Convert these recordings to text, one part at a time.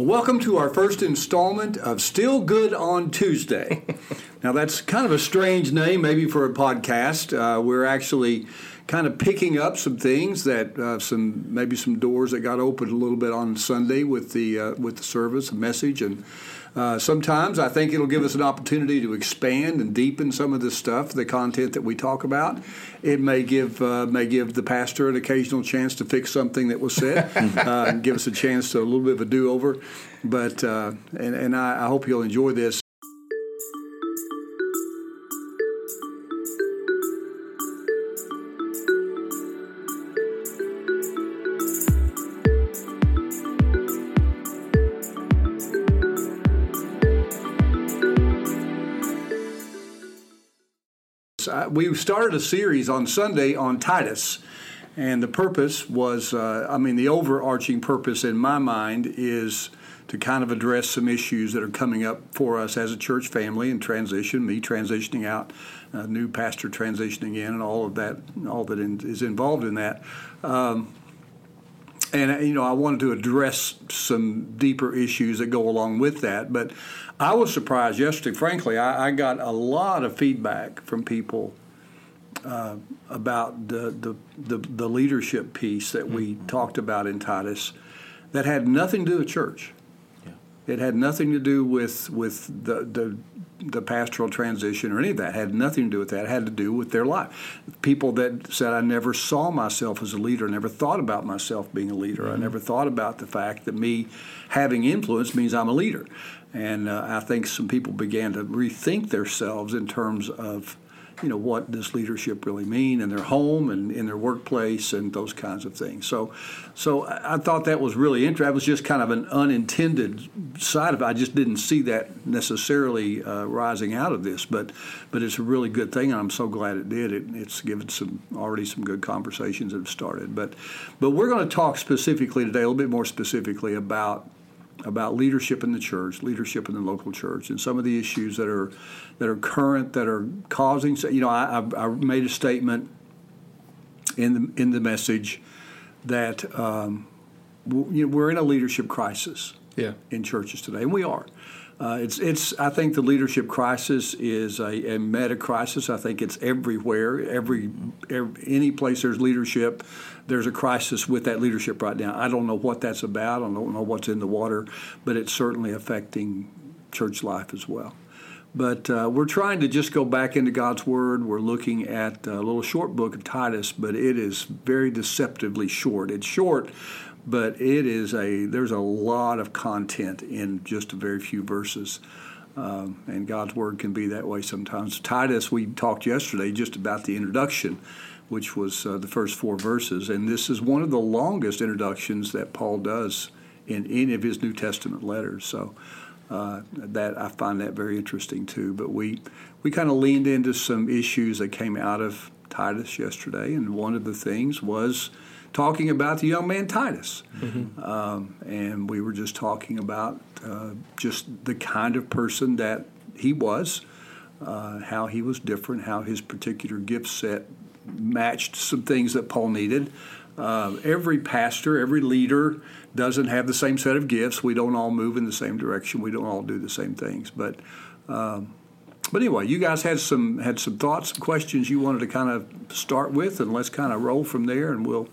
Welcome to our first installment of Still Good on Tuesday. now, that's kind of a strange name, maybe for a podcast. Uh, we're actually kind of picking up some things that uh, some maybe some doors that got opened a little bit on Sunday with the uh, with the service, message, and uh, sometimes I think it'll give us an opportunity to expand and deepen some of the stuff, the content that we talk about. It may give uh, may give the pastor an occasional chance to fix something that was said, uh, and give us a chance to a little bit of a do over. But uh, and, and I, I hope you'll enjoy this. We started a series on Sunday on Titus, and the purpose was uh, I mean, the overarching purpose in my mind is to kind of address some issues that are coming up for us as a church family and transition, me transitioning out, a new pastor transitioning in, and all of that, all that in, is involved in that. Um, and you know, I wanted to address some deeper issues that go along with that. But I was surprised yesterday. Frankly, I, I got a lot of feedback from people uh, about the, the, the the leadership piece that we mm-hmm. talked about in Titus that had nothing to do with church. Yeah. It had nothing to do with with the, the the pastoral transition or any of that. It had nothing to do with that. It had to do with their life. People that said, I never saw myself as a leader, I never thought about myself being a leader. Mm-hmm. I never thought about the fact that me having influence means I'm a leader. And uh, I think some people began to rethink themselves in terms of you know what does leadership really mean in their home and in their workplace and those kinds of things. So, so I thought that was really interesting. That was just kind of an unintended side of it. I just didn't see that necessarily uh, rising out of this, but but it's a really good thing, and I'm so glad it did. It, it's given some already some good conversations that have started. But but we're going to talk specifically today, a little bit more specifically about about leadership in the church, leadership in the local church, and some of the issues that are that are current that are causing. You know, I, I made a statement in the in the message that um, you know, we're in a leadership crisis yeah. in churches today, and we are. Uh, it's, it's. I think the leadership crisis is a, a, meta crisis. I think it's everywhere. Every, every, any place there's leadership, there's a crisis with that leadership right now. I don't know what that's about. I don't know what's in the water, but it's certainly affecting church life as well. But uh, we're trying to just go back into God's Word. We're looking at a little short book of Titus, but it is very deceptively short. It's short, but it is a there's a lot of content in just a very few verses. Um, and God's Word can be that way sometimes. Titus, we talked yesterday just about the introduction, which was uh, the first four verses, and this is one of the longest introductions that Paul does in any of his New Testament letters. So uh, that I find that very interesting too. But we we kind of leaned into some issues that came out of Titus yesterday, and one of the things was talking about the young man Titus, mm-hmm. um, and we were just talking about uh, just the kind of person that he was, uh, how he was different, how his particular gift set matched some things that Paul needed. Uh, every pastor, every leader doesn't have the same set of gifts. We don't all move in the same direction. We don't all do the same things. But um, but anyway, you guys had some had some thoughts, some questions you wanted to kind of start with, and let's kind of roll from there, and we'll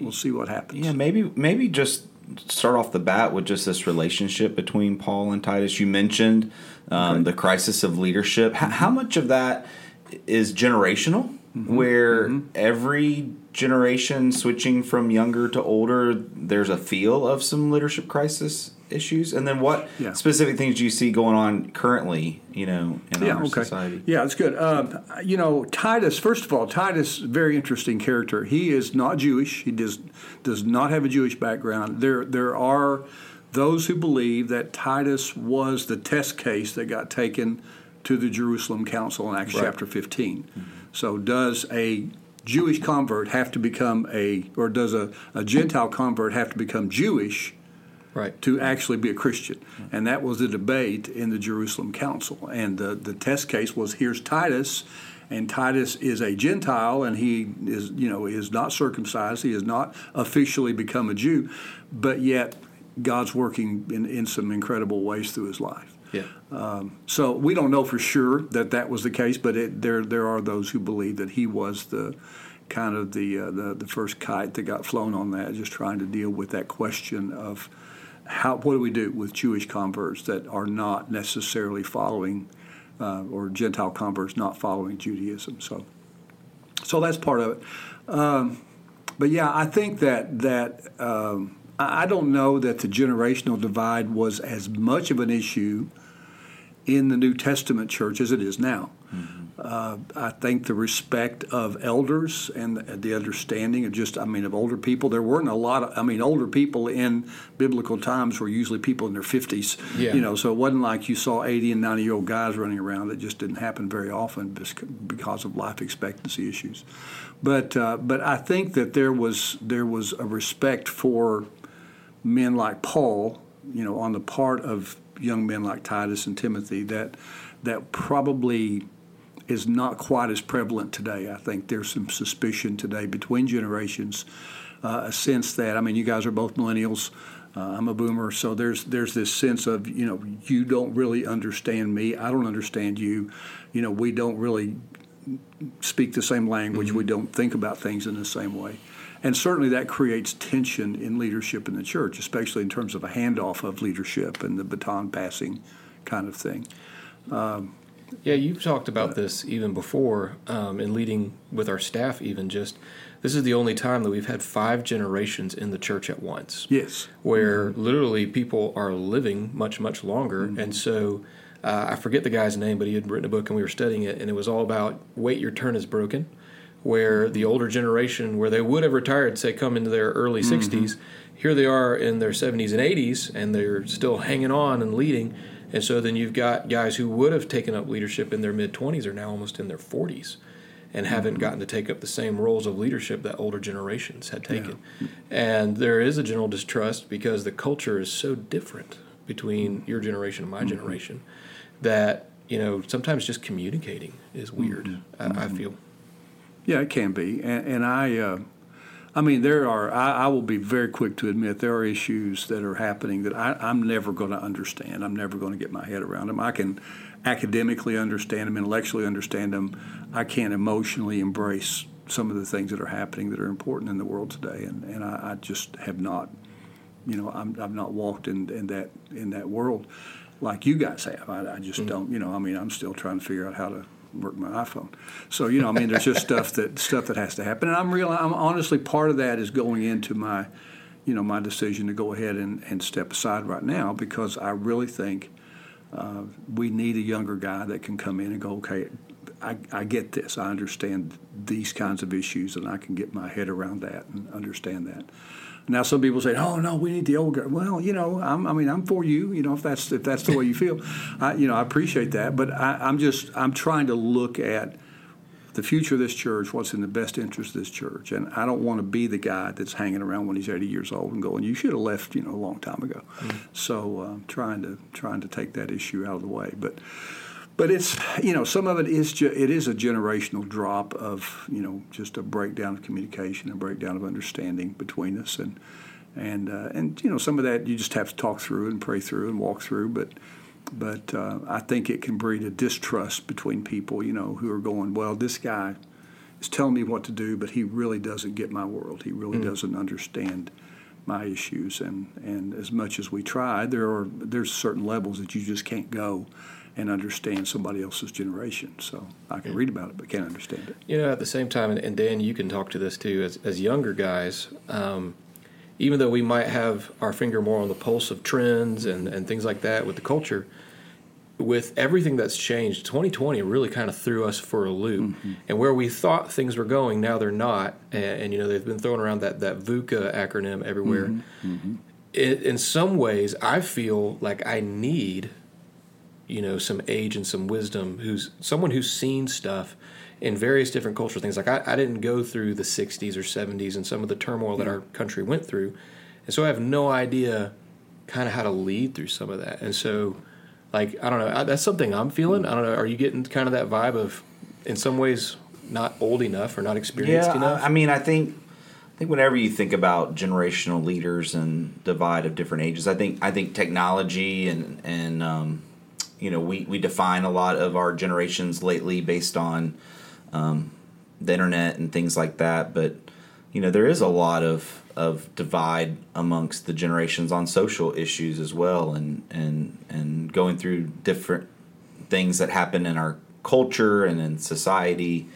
we'll see what happens. Yeah, maybe maybe just start off the bat with just this relationship between Paul and Titus. You mentioned um, okay. the crisis of leadership. How, how, much of that is generational, mm-hmm. where mm-hmm. every generation switching from younger to older, there's a feel of some leadership crisis issues? And then what yeah. specific things do you see going on currently, you know, in yeah, our okay. society? Yeah, that's good. Uh, you know, Titus, first of all, Titus, very interesting character. He is not Jewish. He does, does not have a Jewish background. There, there are those who believe that Titus was the test case that got taken to the Jerusalem Council in Acts right. chapter 15. Mm-hmm. So, does a Jewish convert have to become a, or does a, a Gentile convert have to become Jewish right. to actually be a Christian? And that was the debate in the Jerusalem Council. And the, the test case was here's Titus, and Titus is a Gentile, and he is, you know, is not circumcised. He has not officially become a Jew, but yet God's working in, in some incredible ways through his life. Yeah. Um, so we don't know for sure that that was the case, but it, there there are those who believe that he was the kind of the, uh, the the first kite that got flown on that, just trying to deal with that question of how what do we do with Jewish converts that are not necessarily following uh, or Gentile converts not following Judaism. So so that's part of it. Um, but yeah, I think that that um, I don't know that the generational divide was as much of an issue in the New Testament church as it is now. Mm-hmm. Uh, I think the respect of elders and the, the, understanding of just, I mean, of older people. There weren't a lot of, I mean, older people in biblical times were usually people in their 50s. Yeah. You know, so it wasn't like you saw 80 and 90 year old guys running around. It just didn't happen very often because of life expectancy issues. But uh, but I think that there was there was a respect for men like Paul, you know, on the part of young men like Titus and Timothy that that probably is not quite as prevalent today. I think there's some suspicion today between generations, uh, a sense that I mean, you guys are both millennials. Uh, I'm a boomer, so there's there's this sense of you know you don't really understand me, I don't understand you, you know we don't really speak the same language, mm-hmm. we don't think about things in the same way. And certainly that creates tension in leadership in the church, especially in terms of a handoff of leadership and the baton passing kind of thing. Um, yeah, you've talked about this even before um, in leading with our staff, even just this is the only time that we've had five generations in the church at once. Yes. Where mm-hmm. literally people are living much, much longer. Mm-hmm. And so uh, I forget the guy's name, but he had written a book and we were studying it, and it was all about wait, your turn is broken where the older generation, where they would have retired, say, come into their early mm-hmm. 60s, here they are in their 70s and 80s, and they're still hanging on and leading. And so then you've got guys who would have taken up leadership in their mid 20s are now almost in their 40s and haven't mm-hmm. gotten to take up the same roles of leadership that older generations had taken. Yeah. And there is a general distrust because the culture is so different between your generation and my mm-hmm. generation that, you know, sometimes just communicating is weird, mm-hmm. I, I mm-hmm. feel. Yeah, it can be, and, and I, uh, I mean, there are. I, I, will be very quick to admit there are issues that are happening that I, am never going to understand. I'm never going to get my head around them. I can academically understand them, intellectually understand them. I can't emotionally embrace some of the things that are happening that are important in the world today, and, and I, I just have not. You know, i have not walked in, in that in that world like you guys have. I, I just mm-hmm. don't. You know, I mean, I'm still trying to figure out how to work my iPhone. So you know, I mean, there's just stuff that stuff that has to happen, and I'm real. I'm honestly part of that is going into my, you know, my decision to go ahead and, and step aside right now because I really think uh, we need a younger guy that can come in and go, okay, I, I get this. I understand these kinds of issues, and I can get my head around that and understand that. Now some people say, "Oh no, we need the old guy." Well, you know, I'm, i mean, I'm for you. You know, if that's if that's the way you feel, I, you know, I appreciate that. But I, I'm just I'm trying to look at the future of this church, what's in the best interest of this church, and I don't want to be the guy that's hanging around when he's 80 years old and going, "You should have left," you know, a long time ago. Mm-hmm. So I'm uh, trying to trying to take that issue out of the way, but but it's you know some of it is ju- it is a generational drop of you know just a breakdown of communication, a breakdown of understanding between us, and and uh, and you know some of that you just have to talk through and pray through and walk through, but. But uh, I think it can breed a distrust between people, you know, who are going, well, this guy is telling me what to do, but he really doesn't get my world. He really mm. doesn't understand my issues. And, and as much as we try, there are there's certain levels that you just can't go and understand somebody else's generation. So I can read about it, but can't understand it. You know, at the same time, and, Dan, you can talk to this too, as, as younger guys, um, even though we might have our finger more on the pulse of trends and, and things like that with the culture, with everything that's changed, 2020 really kind of threw us for a loop. Mm-hmm. And where we thought things were going, now they're not. And, and, you know, they've been throwing around that, that VUCA acronym everywhere. Mm-hmm. Mm-hmm. In, in some ways, I feel like I need you know some age and some wisdom who's someone who's seen stuff in various different cultural things. Like I, I didn't go through the 60s or 70s and some of the turmoil that our country went through. And so i have no idea kind of how to lead through some of that. And so like i don't know that's something i'm feeling. I don't know are you getting kind of that vibe of in some ways not old enough or not experienced yeah, enough? I mean i think I think whenever you think about generational leaders and divide of different ages, I think I think technology and and um, you know we, we define a lot of our generations lately based on um, the internet and things like that. But you know there is a lot of of divide amongst the generations on social issues as well, and and and going through different things that happen in our culture and in society,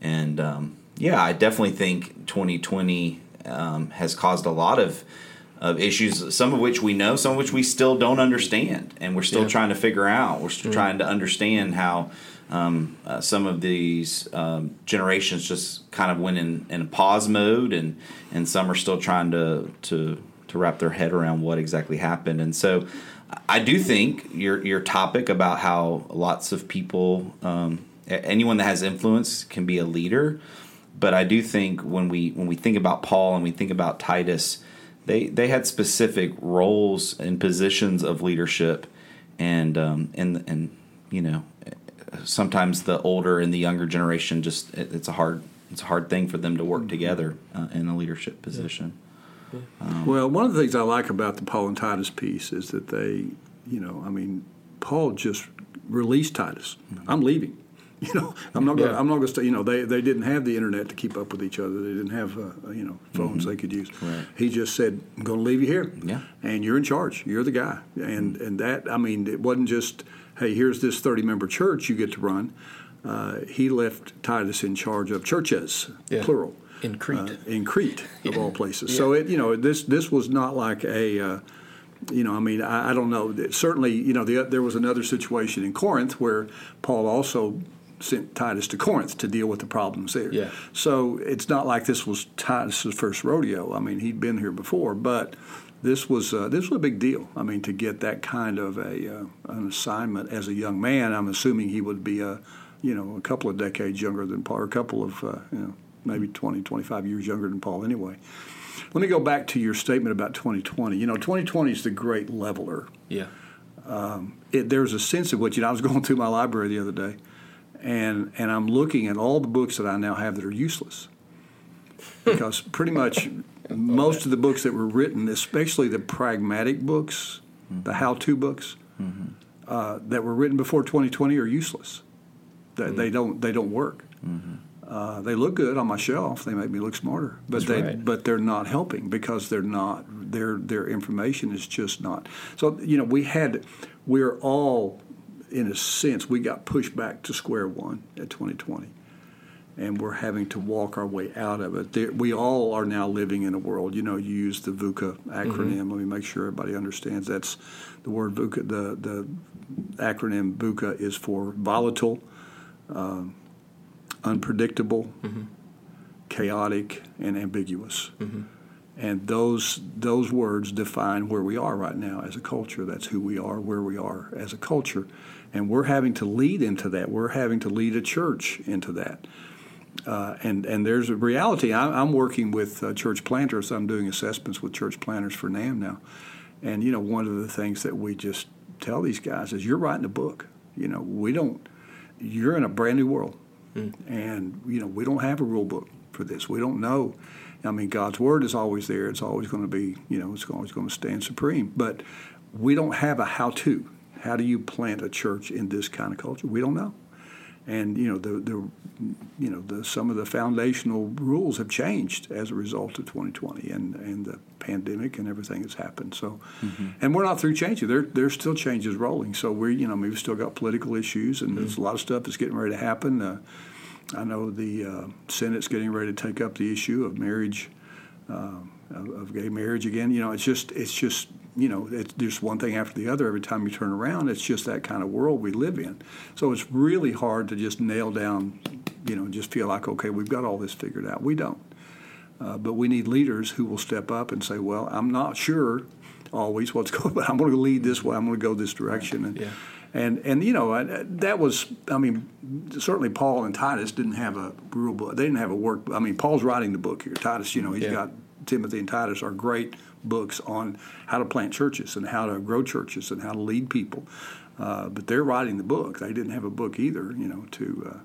and um, yeah, I definitely think 2020 um, has caused a lot of of issues, some of which we know, some of which we still don't understand, and we're still yeah. trying to figure out. We're still mm-hmm. trying to understand how um, uh, some of these um, generations just kind of went in, in a pause mode, and and some are still trying to to to wrap their head around what exactly happened. And so, I do think your your topic about how lots of people, um, anyone that has influence, can be a leader but I do think when we when we think about Paul and we think about Titus, they they had specific roles and positions of leadership, and um, and and you know sometimes the older and the younger generation just it, it's a hard it's a hard thing for them to work mm-hmm. together uh, in a leadership position. Yeah. Um, well, one of the things I like about the Paul and Titus piece is that they, you know, I mean, Paul just released Titus. Mm-hmm. I'm leaving. You know, I'm not going. Yeah. I'm not going to say. You know, they they didn't have the internet to keep up with each other. They didn't have uh, you know phones mm-hmm. they could use. Right. He just said, "I'm going to leave you here. Yeah, and you're in charge. You're the guy." And mm-hmm. and that I mean, it wasn't just, "Hey, here's this 30 member church you get to run." Uh, he left Titus in charge of churches, yeah. plural, in Crete, uh, in Crete of all places. So it you know this this was not like a uh, you know, I mean, I, I, don't know. Certainly, you know, the, there was another situation in Corinth where Paul also sent Titus to Corinth to deal with the problems there. Yeah. So it's not like this was Titus's first rodeo. I mean, he'd been here before, but this was uh, this was a big deal. I mean, to get that kind of a uh, an assignment as a young man, I'm assuming he would be a you know a couple of decades younger than Paul, or a couple of uh, you know maybe 20, 25 years younger than Paul anyway. Let me go back to your statement about 2020. You know, 2020 is the great leveler. Yeah. Um, it, there's a sense of which, you know, I was going through my library the other day, and and I'm looking at all the books that I now have that are useless because pretty much most of the books that were written, especially the pragmatic books, mm-hmm. the how-to books mm-hmm. uh, that were written before 2020 are useless. They, mm-hmm. they don't they don't work. Mm-hmm. Uh, they look good on my shelf. They make me look smarter, but That's they right. but they're not helping because they're not their their information is just not. So you know we had we're all in a sense, we got pushed back to square one at 2020. And we're having to walk our way out of it. There, we all are now living in a world. You know, you use the VUCA acronym. Mm-hmm. Let me make sure everybody understands. That's the word VUCA. The the acronym VUCA is for volatile, uh, unpredictable, mm-hmm. chaotic, and ambiguous. Mm-hmm. And those those words define where we are right now as a culture. That's who we are, where we are as a culture and we're having to lead into that. We're having to lead a church into that. Uh, and and there's a reality. I, am working with uh, church planters. I'm doing assessments with church planters for NAM now, and you know one of the things that we just tell these guys is you're writing a book. You know we don't. You're in a brand new world, mm. and you know we don't have a rule book for this. We don't know. I mean, God's word is always there. It's always going to be. You know, it's always going to stand supreme. But we don't have a how-to. How do you plant a church in this kind of culture? We don't know. And you know the, the you know the some of the foundational rules have changed as a result of 2020 and, and the pandemic and everything that's happened. So, mm-hmm. and we're not through changing. There there's still changes rolling. So we're you know we've still got political issues and mm-hmm. there's a lot of stuff that's getting ready to happen. Uh, I know the uh, Senate's getting ready to take up the issue of marriage, uh, of, gay marriage again. You know, it's just it's just you know, it's just one thing after the other. Every time you turn around, it's just that kind of world we live in. So it's really hard to just nail down, you know, just feel like, okay, we've got all this figured out. We don't. Uh, but we need leaders who will step up and say, well, I'm not sure always what's going, but I'm going to lead this way. I'm going to go this direction. And, yeah. And and you know that was, I mean, certainly Paul and Titus didn't have a rule book. They didn't have a work. I mean, Paul's writing the book here. Titus, you know, he's yeah. got Timothy and Titus are great books on how to plant churches and how to grow churches and how to lead people. Uh, but they're writing the book. They didn't have a book either, you know, to, uh,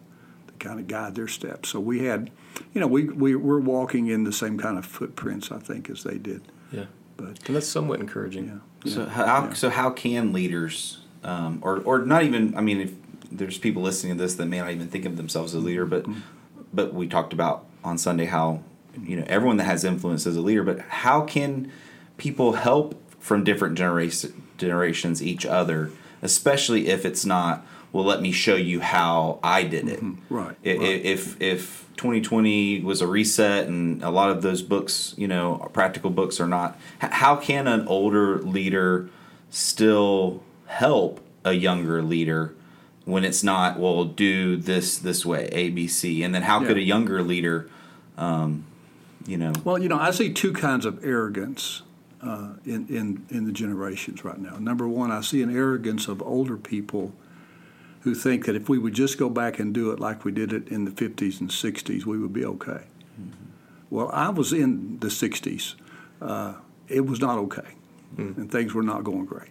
to kind of guide their steps. So we had, you know, we, we we're walking in the same kind of footprints, I think, as they did. Yeah. But And that's somewhat encouraging. yeah, So how yeah. so how can leaders um, or or not even I mean if there's people listening to this that may not even think of themselves as a leader but Mm-hmm. but we talked about on Sunday how you know everyone that has influence is a leader but how can people help from different generation, generations each other especially if it's not well let me show you how I did it Mm-hmm. Right, I- i- right. if if 2020 was a reset and a lot of those books you know practical books are not how can an older leader still help a younger leader when it's not well do this this way abc and then how could a younger leader um, you know Well, you know, I see two kinds of arrogance uh, in, in, in the generations right now. Number one, I see an arrogance of older people who think that if we would just go back and do it like we did it in the 50s and 60s, we would be okay. Well, I was in the 60s. Uh, it was not okay, and things were not going great.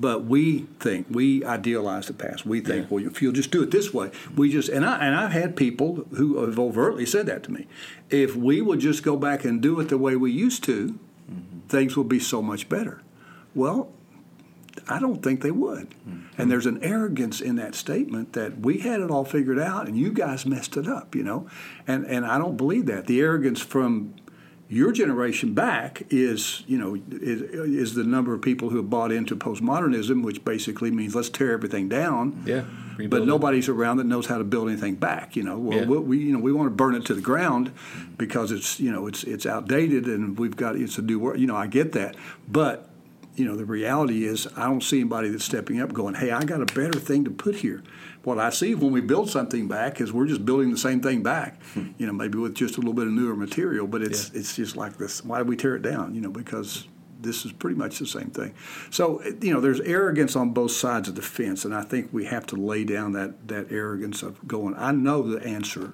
But we think we idealize the past. We think, well, if you'll just do it this way, we just and I and I've had people who have overtly said that to me. If we would just go back and do it the way we used to, things would be so much better. Well, I don't think they would. And there's an arrogance in that statement that we had it all figured out and you guys messed it up, you know? And and I don't believe that. The arrogance from your generation back is, you know, is, is the number of people who have bought into postmodernism, which basically means let's tear everything down. Yeah. But it. nobody's around that knows how to build anything back. You know, well, Yeah. we, we you know we want to burn it to the ground because it's you know it's it's outdated and we've got it's a new world. You know, I get that, but you know the reality is I don't see anybody that's stepping up going, hey, I got a better thing to put here. What I see when we build something back is we're just building the same thing back. You know, maybe with just a little bit of newer material, but it's Yeah. it's just like this. Why did we tear it down? You know, because this is pretty much the same thing. So you know, there's arrogance on both sides of the fence, and I think we have to lay down that that arrogance of going. I know the answer.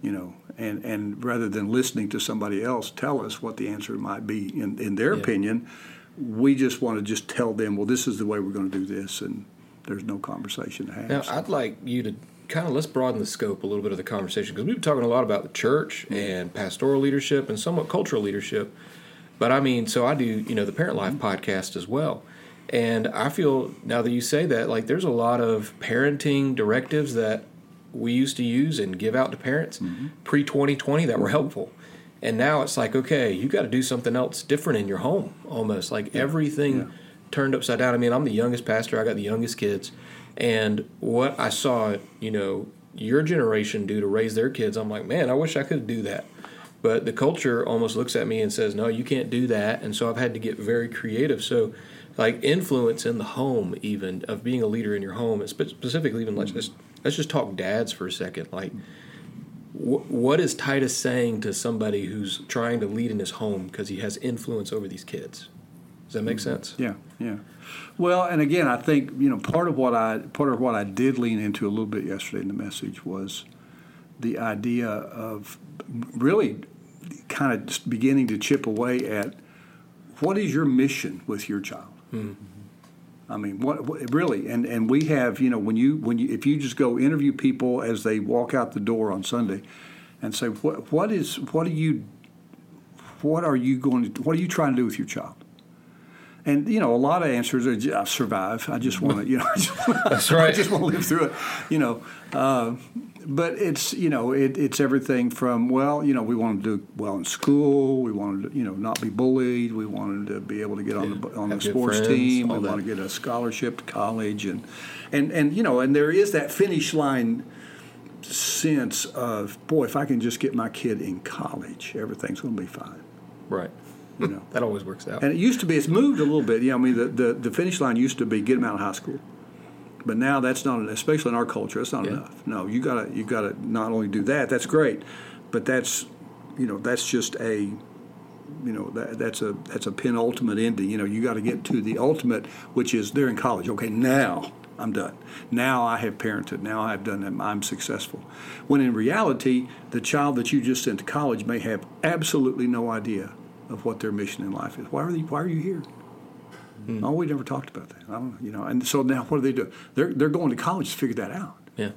You know, and and rather than listening to somebody else tell us what the answer might be in in their Yeah. opinion, we just want to just tell them, well, this is the way we're going to do this, and there's no conversation to have. Now, I'd like you to kind of let's broaden the scope a little bit of the conversation because we've been talking a lot about the church and pastoral leadership and somewhat cultural leadership. But I mean, so I do, you know, the Parent Life mm-hmm. podcast as well. And I feel now that you say that, like there's a lot of parenting directives that we used to use and give out to parents mm-hmm. pre 2020 that were helpful. And now it's like, okay, you got to do something else different in your home almost. Like everything Yeah. turned upside down. I mean, I'm the youngest pastor, I got the youngest kids. And what I saw, you know, your generation do to raise their kids, I'm like, man, I wish I could do that. But the culture almost looks at me and says, no, you can't do that. And so I've had to get very creative. So, like, influence in the home, even of being a leader in your home, specifically, even mm-hmm. let's just, let's just talk dads for a second. Like, wh- what is Titus saying to somebody who's trying to lead in his home because he has influence over these kids? Does that make mm-hmm. sense? Yeah, yeah. Well, and again, I think you know part of what I part of what I did lean into a little bit yesterday in the message was the idea of really kind of beginning to chip away at what is your mission with your child. Hmm. I mean, what, what really, and, and we have, you know, when you when you if you just go interview people as they walk out the door on Sunday, and say what what is what are you what are you going to what are you trying to do with your child? And you know, a lot of answers are I survive. I just want to, you know, I just, That's I just want to live through it, you know. Uh, but it's you know, it, it's everything from well, you know, we want to do well in school. We wanted to, you know, not be bullied. We wanted to be able to get on the on the sports friends, team. We want to get a scholarship to college, and and and you know, and there is that finish line sense of boy, if I can just get my kid in college, everything's going to be fine. Right. You know. That always works out. And it used to be, it's moved a little bit. Yeah, I mean, the, the, the finish line used to be get them out of high school. But now that's not, especially in our culture, that's not Yeah. enough. No, you gotta, you gotta not only do that, that's great, but that's, you know, that's just a, you know, that, that's a, that's a penultimate ending. You know, you got to get to the ultimate, which is they're in college. Okay, now I'm done. Now I have parented. Now I've done that. I'm successful. When in reality, the child that you just sent to college may have absolutely no idea of what their mission in life is. Why are they, Why are you here? Oh, we never talked about that. I don't. You know, and so now what do they do? They're they're going to college to figure that out. yeah.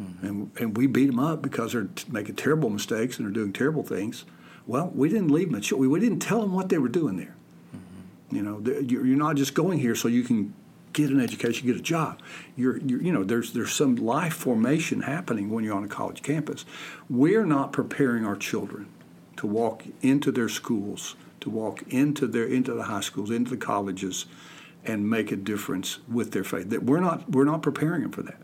mm-hmm. and and we beat them up because they're t- making terrible mistakes and they're doing terrible things. Well, we didn't leave them. We, we didn't tell them what they were doing there. Mm-hmm. You know, you're not just going here so you can get an education, get a job. You're, you're, you know, there's there's some life formation happening when you're on a college campus. We're not preparing our children to walk into their schools, to walk into their into the high schools, into the colleges, and make a difference with their faith. That we're not we're not preparing them for that.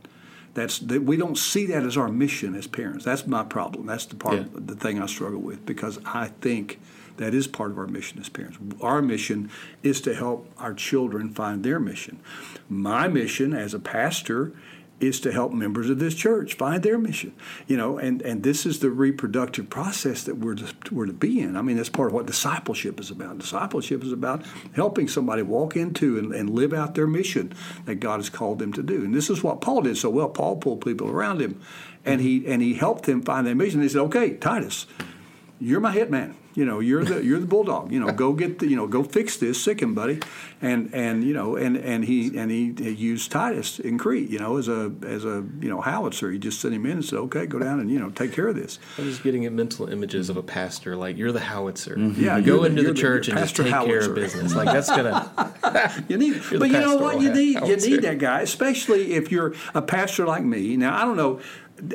That's that we don't see that as our mission as parents. That's my problem. That's the part yeah. the thing I struggle with because I think that is part of our mission as parents. Our mission is to help our children find their mission. My mission as a pastor is to help members of this church find their mission. You know, and, and this is the reproductive process that we're to, we're to be in. I mean, that's part of what discipleship is about. Discipleship is about helping somebody walk into and, and live out their mission that God has called them to do. And this is what Paul did so well. Paul pulled people around him and he and he helped them find their mission. He said, Okay, Titus, you're my hitman. You know, you're the you're the bulldog. You know, go get the you know go fix this, sick him, buddy. And and you know and and he and he, he used Titus in Crete. You know, as a as a you know howitzer. He just sent him in and said, okay, go down and you know take care of this. I'm just getting at mental images of a pastor like you're the howitzer. Mm-hmm. Yeah, go into the, the church the, and just take howitzer. care of business. Like that's gonna. you need, but you know what you need. Howitzer. You need that guy, especially if you're a pastor like me. Now I don't know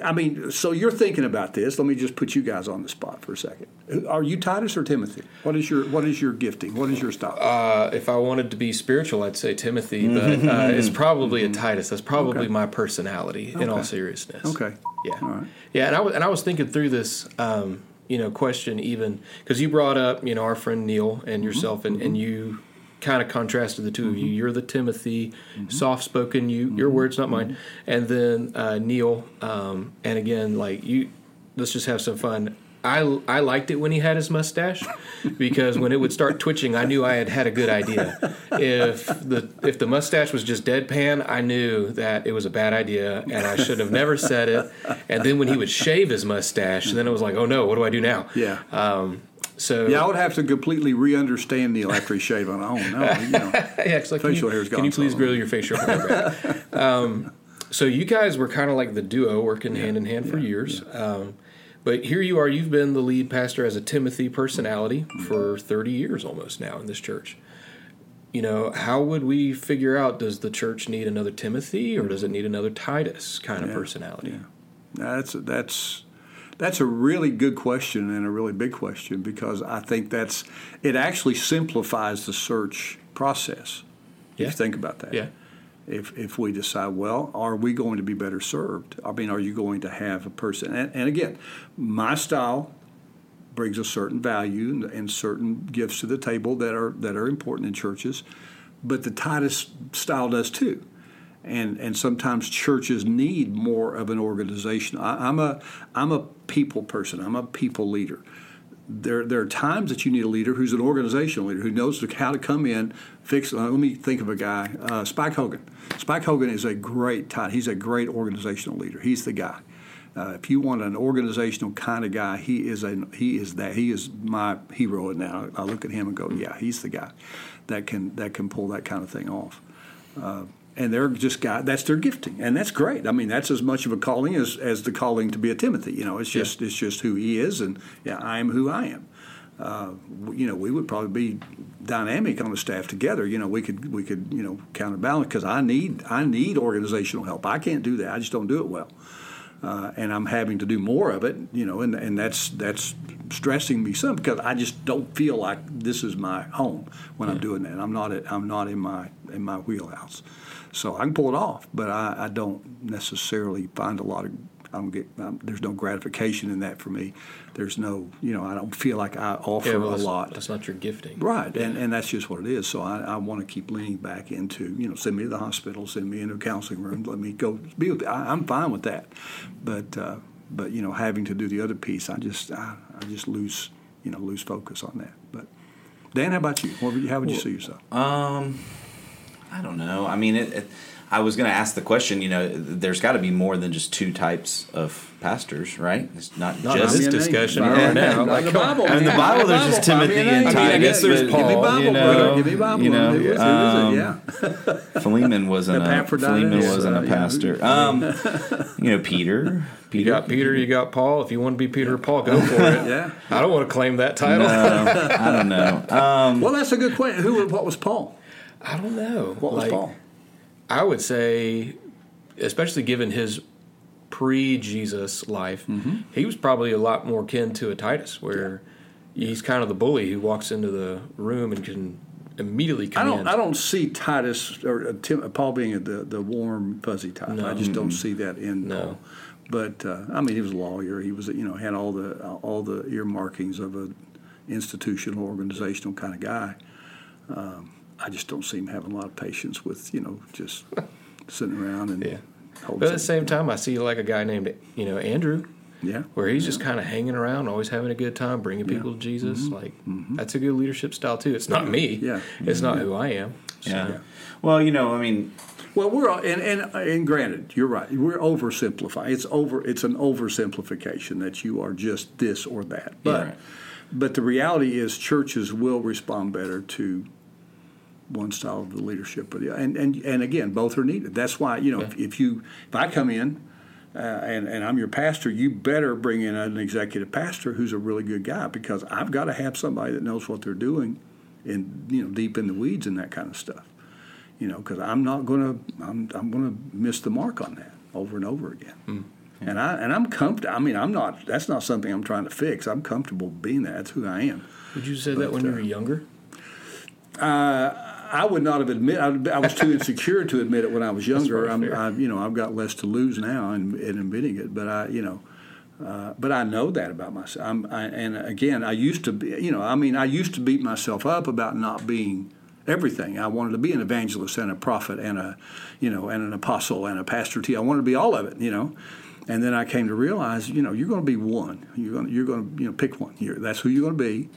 I mean, so you're thinking about this. Let me just put you guys on the spot for a second. Are you Titus or Timothy? What is your What is your gifting? What is your style? Uh, if I wanted to be spiritual, I'd say Timothy, but uh, mm-hmm. it's probably a Titus. That's probably okay. my personality. Okay. In all seriousness. Okay. Yeah. Yeah, and I was and I was thinking through this. Um, you know, question even because you brought up, you know, our friend Neil and mm-hmm. yourself, mm-hmm. and, and you kind of contrasted the 2 mm-hmm. of you. Mm-hmm. You're the Timothy, mm-hmm. soft spoken. You, your mm-hmm. words, not mine. Mm-hmm. And then uh, Neil, um, and again, like you, let's just have some fun. I, I liked it when he had his mustache because when it would start twitching, I knew I had had a good idea. If the if the mustache was just deadpan, I knew that it was a bad idea and I should have never said it. And then when he would shave his mustache, then it was like, oh no, what do I do now? Yeah. Um, so yeah, I would have to completely re-understand Neil after he shaved on. Oh no, you know, yeah, like, facial hair's gone. Can you please so grow your facial hair um, so you guys were kind of like the duo, working yeah, hand in hand for yeah, years. Yeah. Um, but here you are. You've been the lead pastor as a Timothy personality mm-hmm. for thirty years almost now in this church. You know, how would we figure out? Does the church need another Timothy, or does it need another Titus kind of personality? Yeah. That's that's that's a really good question and a really big question because I think that's it actually simplifies the search process. Yeah. If you think about that. Yeah. If, if we decide, well, are we going to be better served? I mean, are you going to have a person? And, and again, my style brings a certain value and, and, certain gifts to the table that are that are important in churches, but the Titus style does too and and sometimes churches need more of an organization. I, am a I'm a people person. I'm a people leader. There, there are times that you need a leader who's an organizational leader who knows how to come in, fix. Uh, let me think of a guy, uh, Spike Hogan. Spike Hogan is a great type. He's a great organizational leader. He's the guy. Uh, if you want an organizational kind of guy, he is a he is that he is my hero. Now I look at him and go, yeah, he's the guy that can that can pull that kind of thing off. And they're just got that's their gifting, and that's great. I mean, that's as much of a calling as, as the calling to be a Timothy. You know, it's just yeah. it's just who he is, and yeah, I am who I am. Uh, you know, we would probably be dynamic on the staff together. You know, we could we could you know counterbalance because I need I need organizational help. I can't do that. I just don't do it well, uh, and I'm having to do more of it. You know, and and that's that's stressing me some because I just don't feel like this is my home when yeah. I'm doing that. I'm not at, I'm not in my in my wheelhouse. So I can pull it off, but I, I don't necessarily find a lot of. I don't get. Um, there's no gratification in that for me. There's no. You know, I don't feel like I offer yeah, well, a lot. That's not your gifting, right? Yeah. And and that's just what it is. So I, I want to keep leaning back into. You know, send me to the hospital, send me into a counseling room, let me go be with. I, am fine with that, but uh, but you know, having to do the other piece, I just I, I just lose you know lose focus on that. But Dan, how about you? How would you see yourself? Um I don't know. I mean, it, it I was going to ask the question. You know, there's got to be more than just two types of pastors, right? It's not, Not just. this discussion right now. Like the Bible. In the Bible, there's just Timothy and I mean, I guess there's but, Give me Paul, Bible, you know. Give me Bible. you know, Who is it? Who is it? um, yeah. Philemon wasn't a Philemon wasn't uh, a yeah. pastor. Um, you know, Peter. Peter. You got Peter, you got Paul. If you want to be Peter or Paul, go for it. Yeah. I don't want to claim that title. Um, I don't know. Um, Well, that's a good question. Who? What was Paul? I don't know. What was Paul? I would say, especially given his pre-Jesus life, Mm-hmm. he was probably a lot more kin to a Titus, where he's kind of the bully who walks into the room and can immediately I come don't. in. I don't see Titus or uh, Tim, uh, Paul being the the warm fuzzy type. I just don't see that in No. Paul. But uh, I mean, he was a lawyer. He was, you know, had all the all the earmarkings of a institutional, organizational kind of guy. Um, I just don't see him having a lot of patience with, you know, just sitting around and Yeah. holding But at the same time, I see like a guy named you know Andrew, yeah, where he's just kind of hanging around, always having a good time, bringing people to Jesus. Like that's a good leadership style too. It's not me. Mm-hmm. Yeah. It's not who I am. So, yeah. Well, you know, I mean, Well, we're all, and, and and granted, you're right. We're oversimplifying. It's over. It's an oversimplification that you are just this or that. But right. but the reality is, churches will respond better to one style of the leadership. But yeah, and and and again, both are needed. That's why you know if, if you if I come in. Uh, and, and I'm your pastor, you better bring in an executive pastor who's a really good guy because I've got to have somebody that knows what they're doing and you know deep in the weeds and that kind of stuff you know, because I'm not going to I'm I'm going to miss the mark on that over and over again. Mm, and I and I'm comfortable. I mean, I'm not. That's not something I'm trying to fix. I'm comfortable being that. That's who I am. Would you say that when you uh, were younger? Uh, I would not have admit. I, I was too insecure to admit it when I was younger. I'm, I, you know, I've got less to lose now in, in admitting it. But I, you know, uh, but I know that about myself. I'm, I, and again, I used to be. You know, I mean, I used to beat myself up about not being everything. I wanted to be an evangelist and a prophet and a, you know, and an apostle and a pastor. T. I wanted to be all of it. You know. And then I came to realize, you know, you're going to be one. You're going to, you're going to, you know, pick one. You're, that's who you're going to be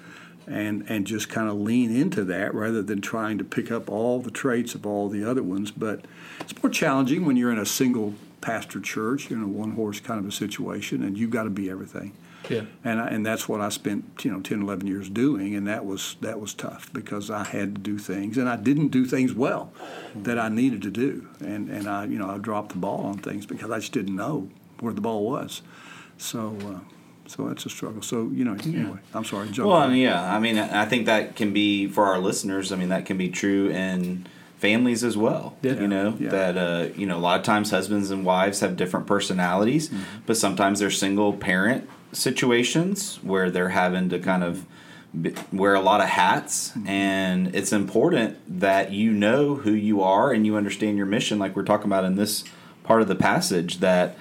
and and just kind of lean into that rather than trying to pick up all the traits of all the other ones. But it's more challenging when you're in a single pastor church, you know, one horse kind of a situation, and you've got to be everything. Yeah. And I, and that's what I spent you know 10, 11 years doing, and that was that was tough because I had to do things, and I didn't do things well that I needed to do, and and I you know I dropped the ball on things because I just didn't know where the ball was. So. Uh, so that's a struggle. So you know, anyway, I'm sorry. Jump well, I mean, yeah. I mean, I think that can be for our listeners. I mean, that can be true in families as well. Yeah. You know Yeah. that uh, you know a lot of times husbands and wives have different personalities, Mm-hmm. but sometimes they're single parent situations where they're having to kind of wear a lot of hats Mm-hmm. and it's important that you know who you are and you understand your mission like we're talking about in this part of the passage that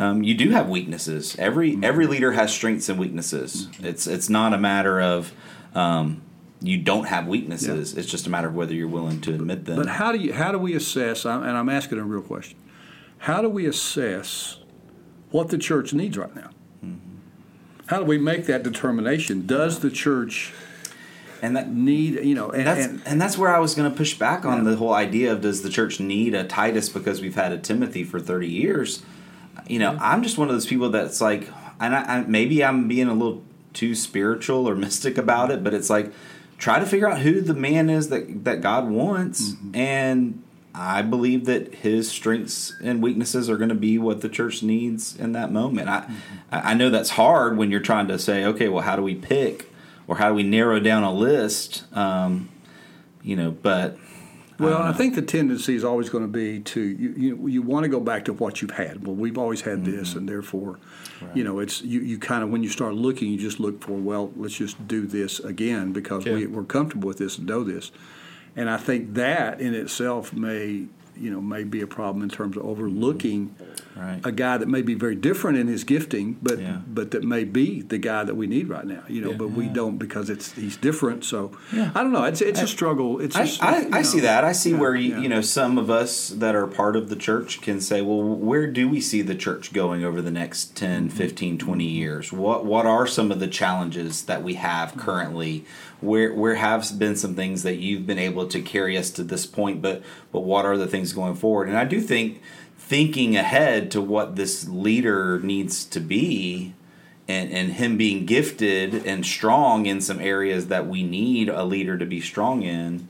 um, you do have weaknesses every Mm-hmm. every leader has strengths and weaknesses it's it's not a matter of um, you don't have weaknesses it's just a matter of whether you're willing to admit them But how do you how do we assess? And I'm asking a real question. How do we assess what the church needs right now? How do we make that determination? Does the church and that need you know? And, that's and and that's where I was going to push back on the whole idea of does the church need a Titus because we've had a Timothy for thirty years? You know, I'm just one of those people that's like, and I, I, maybe I'm being a little too spiritual or mystic about it, but it's like try to figure out who the man is that that God wants, and I believe that his strengths and weaknesses are going to be what the church needs in that moment. I I I know that's hard when you're trying to say, okay, well, how do we pick or how do we narrow down a list? Um, you know, but well, um, I think the tendency is always going to be to you you, you want to go back to what you've had. Well, we've always had this, mm-hmm. and therefore, you know, it's you, you kind of when you start looking, you just look for well, let's just do this again because we, we're comfortable with this and know this. And I think that in itself may you know may be a problem in terms of overlooking Right. a guy that may be very different in his gifting, but Yeah. but that may be the guy that we need right now. You know, Yeah. but we don't because it's he's different. So I don't know. It's it's a struggle. It's I, I, I see that. I see yeah, where you, yeah. you know some of us that are part of the church can say, well, where do we see the church going over the next 10, Mm-hmm. 15, 20 years? What what are some of the challenges that we have currently? Where where have been some things that you've been able to carry us to this point, but but what are the things going forward? And I do think thinking ahead to what this leader needs to be and, and him being gifted and strong in some areas that we need a leader to be strong in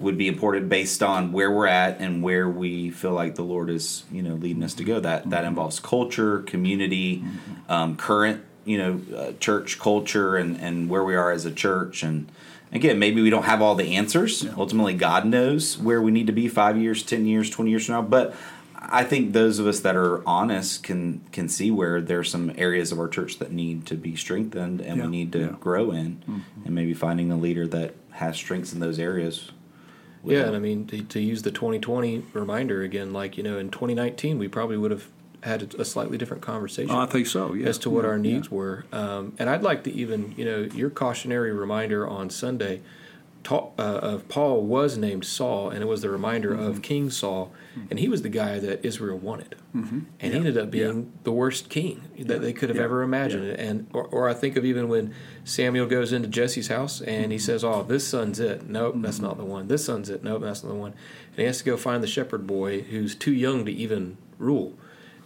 would be important based on where we're at and where we feel like the Lord is, you know, leading us to go. That that involves culture, community, um, current, you know, uh, church culture, and and where we are as a church. And again, maybe we don't have all the answers. Yeah. Ultimately, God knows where we need to be five years, ten years, twenty years from now. But I think those of us that are honest can can see where there's some areas of our church that need to be strengthened and Yeah, we need to yeah. grow in, and maybe finding a leader that has strengths in those areas. Yeah, and I mean to, to use the 2020 reminder again, like you know, in 2019 we probably would have had a slightly different conversation Oh, I think so. Yeah. as to what Yeah, our yeah. needs were. Um, and I'd like to even, you know, your cautionary reminder on Sunday ta- uh, of Paul was named Saul, and it was the reminder Mm-hmm. of King Saul, and he was the guy that Israel wanted, and he ended up being the worst king that they could have Yeah. ever imagined. And or, or I think of even when Samuel goes into Jesse's house and he says, "Oh, this son's it. Nope, that's not the one. This son's it. Nope, that's not the one." And he has to go find the shepherd boy who's too young to even rule.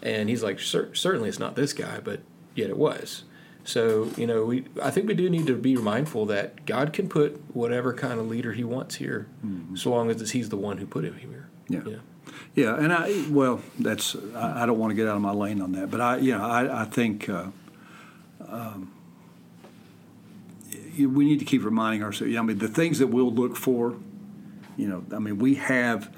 And he's like, Cer- certainly it's not this guy, but yet it was. So you know, we I think we do need to be mindful that God can put whatever kind of leader He wants here, so long as He's the one who put him here. Yeah. Know? Yeah, and I well, that's I, I don't want to get out of my lane on that, but I you know I I think uh, um, we need to keep reminding ourselves. I mean, the things that we'll look for, you know, I mean, we have,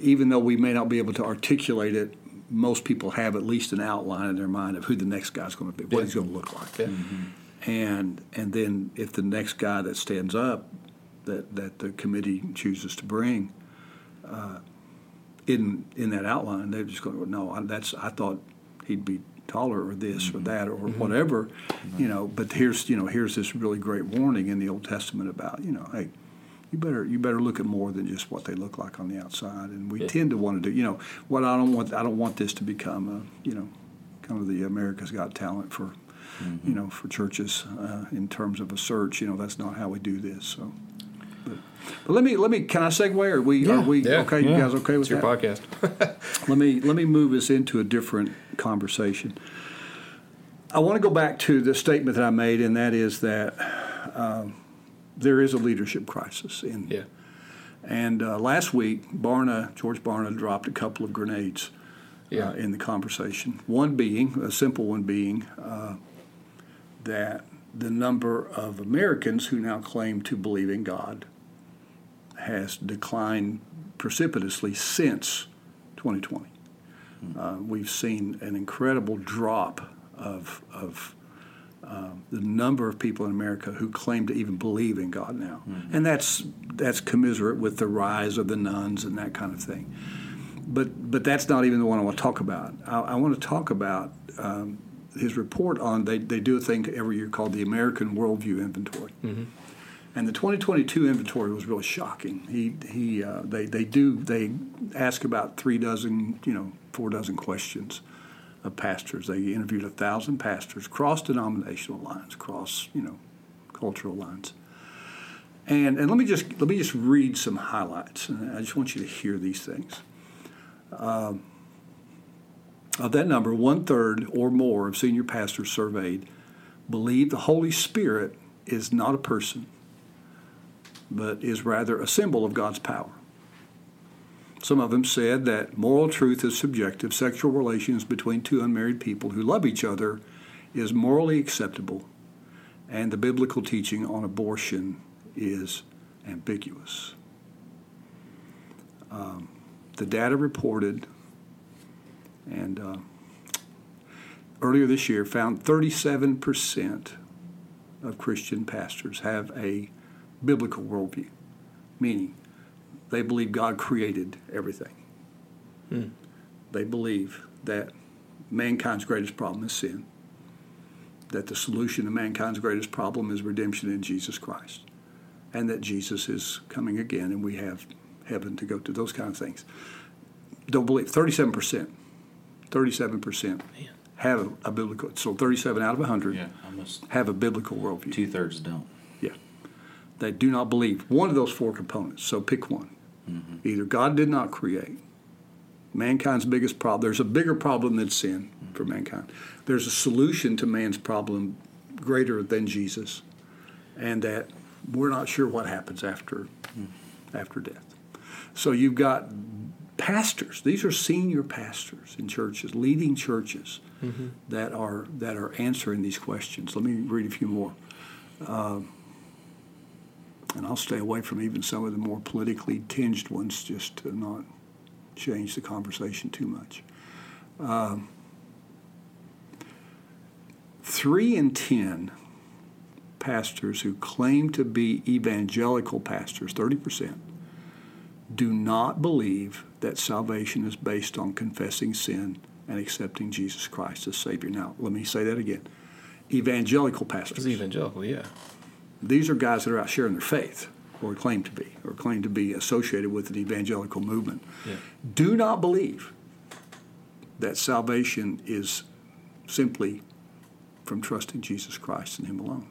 even though we may not be able to articulate it, most people have at least an outline in their mind of who the next guy's going to be, what Yeah. he's going to look like, Yeah. Mm-hmm. and and then if the next guy that stands up, that that the committee chooses to bring uh, in in that outline, they're just going to go, no, I, that's I thought he'd be taller or this or mm-hmm. that or mm-hmm. whatever, you know. But here's you know here's this really great warning in the Old Testament about you know hey. You better you better look at more than just what they look like on the outside, and we Yeah. tend to want to do. You know what I don't want. I don't want this to become a you know kind of the America's Got Talent for you know for churches uh, in terms of a search. You know that's not how we do this. So, but, but let me let me can I segue? Are we are we Yeah. okay? You guys okay with It's your that? podcast. Let me let me move us into a different conversation. I want to go back to the statement that I made, and that is that um, there is a leadership crisis. In, yeah. And uh, last week, Barna George Barna dropped a couple of grenades Yeah. uh, in the conversation. One being a simple one being uh, that the number of Americans who now claim to believe in God has declined precipitously since 2020. Uh, we've seen an incredible drop of, of uh, the number of people in America who claim to even believe in God now, and that's that's commiserate with the rise of the nones and that kind of thing. But but that's not even the one I want to talk about. I, I want to talk about um, his report on they, they do a thing every year called the American Worldview Inventory. And the 2022 inventory was really shocking. He, he, uh, they, they do, they ask about three dozen, you know, four dozen questions of pastors. They interviewed a thousand pastors, cross denominational lines, cross, you know, cultural lines. And, and let me just let me just read some highlights. And I just want you to hear these things. Um, of that number, one third or more of senior pastors surveyed believe the Holy Spirit is not a person, but is rather a symbol of God's power. Some of them said that moral truth is subjective. Sexual relations between two unmarried people who love each other is morally acceptable, and the biblical teaching on abortion is ambiguous. Um, the data reported, and uh, earlier this year, found 37% of Christian pastors have a biblical worldview, meaning they believe God created everything. Hmm. They believe that mankind's greatest problem is sin, that the solution to mankind's greatest problem is redemption in Jesus Christ, and that Jesus is coming again and we have heaven to go to, those kind of things. Don't believe, 37%, 37% have a, a biblical, so 37 out of 100 Yeah, almost have a biblical worldview. two thirds don't. Yeah. that do not believe. One of those four components. So pick one. Mm-hmm. Either God did not create. Mankind's biggest problem. There's a bigger problem than sin mm-hmm. for mankind. There's a solution to man's problem greater than Jesus, and that we're not sure what happens after mm-hmm. after death. So you've got pastors. These are senior pastors in churches, leading churches mm-hmm. that are that are answering these questions. Let me read a few more. Uh, and I'll stay away from even some of the more politically tinged ones just to not change the conversation too much. Um, three in ten pastors who claim to be evangelical pastors, 30%, do not believe that salvation is based on confessing sin and accepting Jesus Christ as Savior. Now, let me say that again. Evangelical pastors. It's evangelical, yeah. These are guys that are out sharing their faith, or claim to be, or claim to be associated with an evangelical movement. Yeah. Do not believe that salvation is simply from trusting Jesus Christ and Him alone.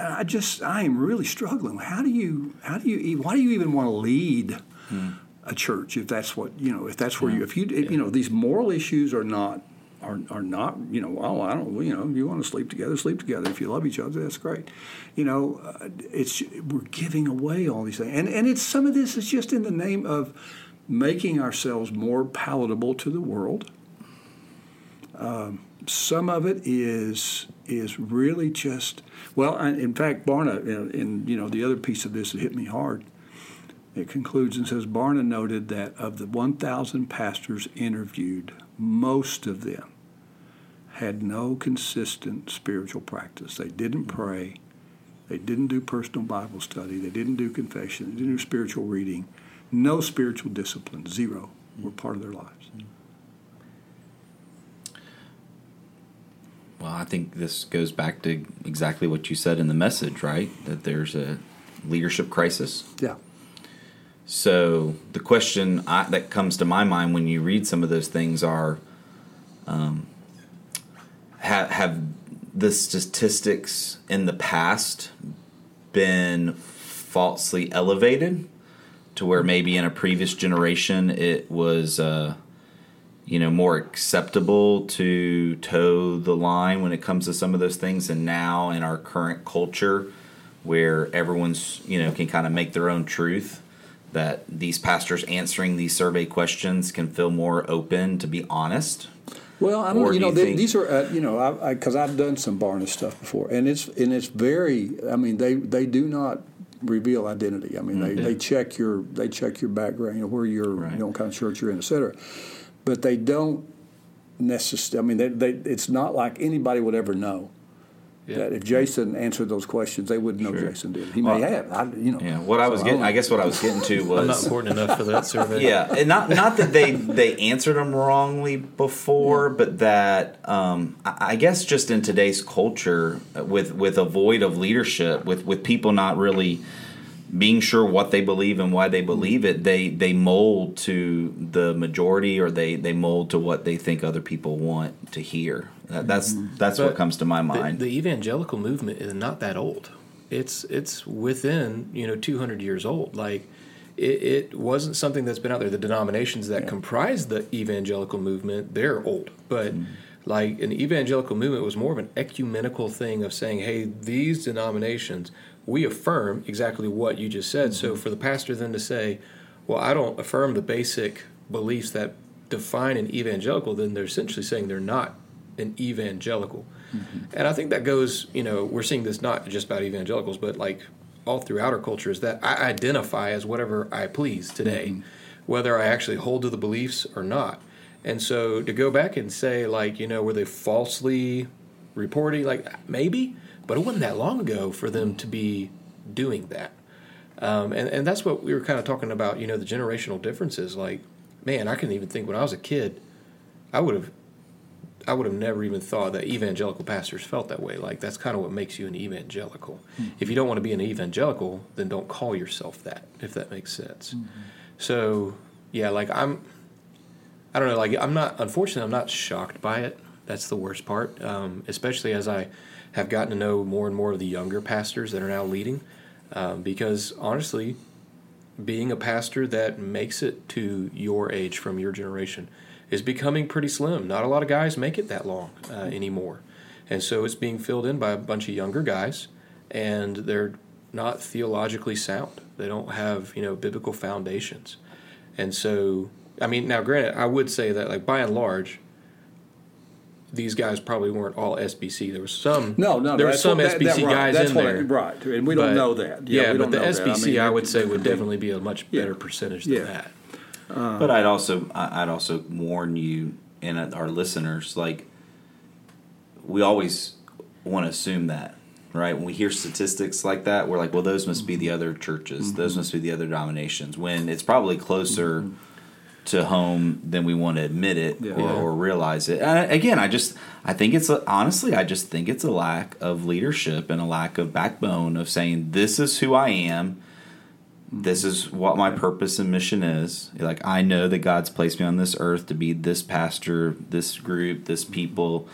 I just, I am really struggling. How do you, how do you, why do you even want to lead hmm. a church if that's what you know? If that's where yeah. you, if you, yeah. you know, these moral issues are not are, are not, you know, oh, I don't, you know, you want to sleep together, sleep together. If you love each other, that's great. You know, uh, it's we're giving away all these things, and and it's some of this is just in the name of making ourselves more palatable to the world. Um, some of it is is really just well. In fact, Barna, and you know, the other piece of this that hit me hard. It concludes and says Barna noted that of the 1,000 pastors interviewed, most of them had no consistent spiritual practice. They didn't mm-hmm. pray. They didn't do personal Bible study. They didn't do confession. They didn't do spiritual reading. No spiritual discipline. Zero were mm-hmm. part of their lives. Mm-hmm. Well, I think this goes back to exactly what you said in the message, right? That there's a leadership crisis. Yeah. So the question I, that comes to my mind when you read some of those things are, um, have have the statistics in the past been falsely elevated to where maybe in a previous generation it was uh, you know more acceptable to toe the line when it comes to some of those things? And now in our current culture where everyone's you know can kind of make their own truth that these pastors answering these survey questions can feel more open to be honest? Well, I don't. You know, they, these are uh, you know, because I've done some Barna stuff before, and it's and it's very. I mean, they they do not reveal identity. I mean, mm-hmm. they, they check your they check your background, you know, where you're, right. you know, what kind of church you're in, et cetera. But they don't necessarily. I mean, they, they, it's not like anybody would ever know yeah. That if Jason answered those questions, they wouldn't know sure. Jason did. He well, may have. I, you know. Yeah. What I was getting, I guess, what I was getting to was I'm not important enough for that survey. Yeah, and not not that they they answered them wrongly before, yeah. but that um, I guess just in today's culture, with with a void of leadership, with with people not really being sure what they believe and why they believe it, they they mold to the majority or they they mold to what they think other people want to hear. That's mm-hmm. that's but what comes to my mind. The, the, evangelical movement is not that old. It's it's within you know 200 years old. Like it, it wasn't something that's been out there. The denominations that yeah. comprise the evangelical movement they're old, but. Mm-hmm like an evangelical movement was more of an ecumenical thing of saying, hey, these denominations, we affirm exactly what you just said. Mm-hmm. So for the pastor then to say, well, I don't affirm the basic beliefs that define an evangelical, then they're essentially saying they're not an evangelical. Mm-hmm. And I think that goes, you know, we're seeing this not just about evangelicals, but like all throughout our culture is that I identify as whatever I please today, mm-hmm. whether I actually hold to the beliefs or not. And so to go back and say, like, you know, were they falsely reporting? Like, maybe, but it wasn't that long ago for them to be doing that. Um, and, and that's what we were kind of talking about, you know, the generational differences. Like, man, I can even think when I was a kid, I would have, I would have never even thought that evangelical pastors felt that way. Like, that's kind of what makes you an evangelical. Mm-hmm. If you don't want to be an evangelical, then don't call yourself that, if that makes sense. Mm-hmm. So, yeah, like I'm, I don't know, like I'm not, unfortunately, I'm not shocked by it That's the worst part, um, especially as I have gotten to know more and more of the younger pastors that are now leading. Um, because honestly, being a pastor that makes it to your age from your generation is becoming pretty slim. Not a lot of guys make it that long uh, anymore. And so it's being filled in by a bunch of younger guys, and they're not theologically sound. They don't have, you know, biblical foundations. And so, I mean, now granted, I would say that, like, by and large, these guys probably weren't all SBC. There was some. No, no, there were some what- SBC that- right, guys that's in what- there, right, and we don't But- know that. Yeah, we but don't the know that. I SBC, mean, I, would say, would definitely be a much Yeah. better percentage Yeah. than that. But I'd also I- I'd also warn you and uh, our listeners like we always want to assume that right when we hear statistics like that we're like well those must be the other churches those must be the other denominations when it's probably closer to home than we want to admit it Yeah. or, or realize it and again I just I think it's a, honestly I just think it's a lack of leadership and a lack of backbone of saying this is who I am this is what my purpose and mission is. Like I know that God's placed me on this earth to be this pastor, this group, this people.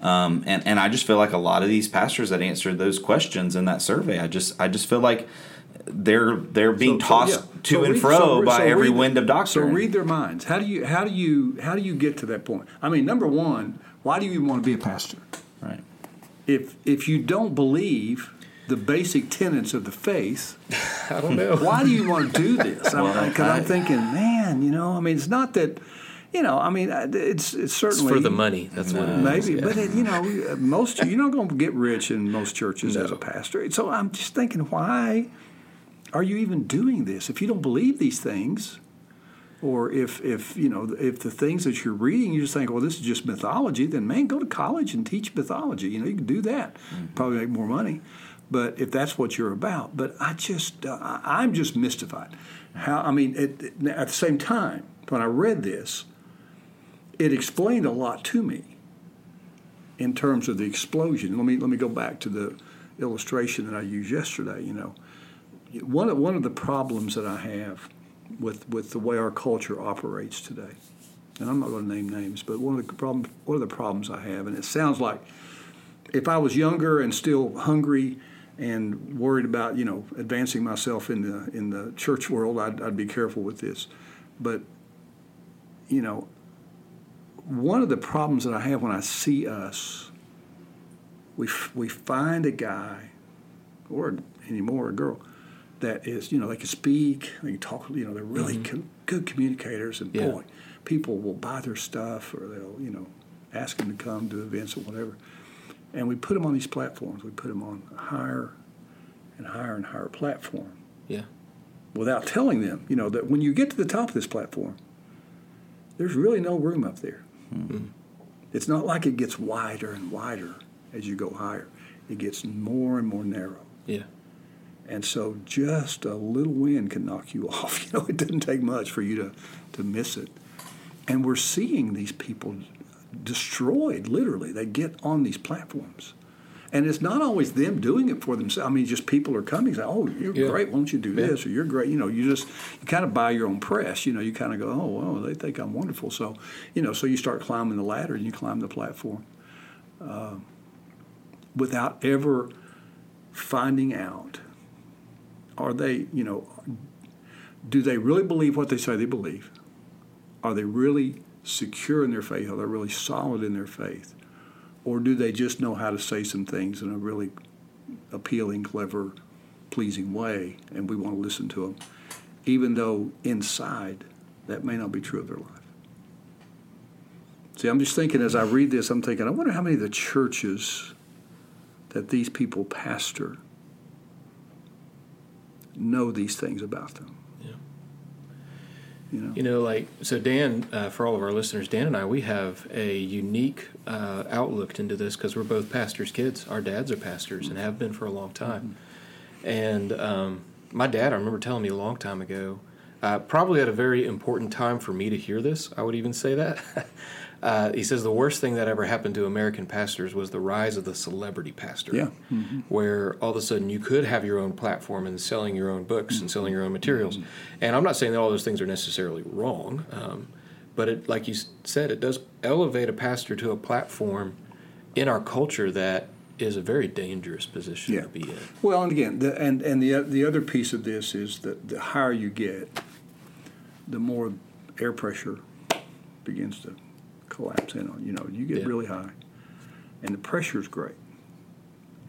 Um, and, and I just feel like a lot of these pastors that answered those questions in that survey, I just I just feel like they're they're being So- so, tossed yeah. to So and read- fro so- by so every read- wind of doctrine. So read their minds. How do you how do you how do you get to that point? I mean, number one, why do you even want to be a pastor? right. If if you don't believe the basic tenets of the faith, I don't know. why do you want to do this? Because Well, I'm I- thinking, man, you know, I mean, it's not that, you know, I mean, it's it's It's certainly for the money. That's what it is. Maybe, yeah. but it, you know, most you're not going to get rich in most churches as a pastor. So I'm just thinking, why are you even doing this if you don't believe these things? Or if, if you know if the things that you're reading you just think well this is just mythology then man go to college and teach mythology you know you can do that probably make more money but if that's what you're about but I just uh, I'm just mystified how I mean it, it- at the same time when I read this it explained a lot to me in terms of the explosion. Let me let me go back to the illustration that I used yesterday. You know, one of one of the problems that I have with with the way our culture operates today, and I'm not going to name names, but one of the problem one of the problems I have, and it sounds like if I was younger and still hungry and worried about you know advancing myself in the in the church world, I'd, I'd be careful with this, but you know one of the problems that I have when I see us, we, we find a guy, or anymore a girl, that is, you know, they can speak, they can talk, you know, they're really mm-hmm. co- good communicators, and Yeah. boy, people will buy their stuff or they'll, you know, ask them to come to events or whatever. And we put them on these platforms. We put them on higher and higher and higher platform Yeah. without telling them, you know, that when you get to the top of this platform, there's really no room up there. Mm-hmm. It's not like it gets wider and wider as you go higher. It gets more and more narrow. Yeah. And so just a little wind can knock you off. You know, it doesn't take much for you to, to miss it. And we're seeing these people destroyed, literally. They get on these platforms. And it's not always them doing it for themselves. I mean, just people are coming saying, oh, you're Yeah. great. Why don't you do Yeah. this? Or you're great. You know, you just, you kind of buy your own press. You know, you kind of go, oh, well, they think I'm wonderful. So, you know, so you start climbing the ladder and you climb the platform uh, without ever finding out are they, you know, do they really believe what they say they believe? Are they really secure in their faith? Are they really solid in their faith? Or do they just know how to say some things in a really appealing, clever, pleasing way, and we want to listen to them, even though inside that may not be true of their life? See, I'm just thinking as I read this, I'm thinking, I wonder how many of the churches that these people pastor know these things about them. Yeah. You know? You know, like so, Dan. Uh, for all of our listeners, Dan and I, we have a unique uh, outlook into this because we're both pastors' kids. Our dads are pastors and have been for a long time. And um, my dad, I remember telling me a long time ago, uh, probably at a very important time for me to hear this. I would even say that. Uh, he says the worst thing that ever happened to American pastors was the rise of the celebrity pastor. Yeah. Where all of a sudden you could have your own platform and selling your own books and selling your own materials. And I'm not saying that all those things are necessarily wrong, um, but it, like you said, it does elevate a pastor to a platform in our culture that is a very dangerous position Yeah. to be in. Well, and again, the, and and the the other piece of this is that the higher you get, the more air pressure begins to collapse in on. You know, you get Yeah. really high, and the pressure is great.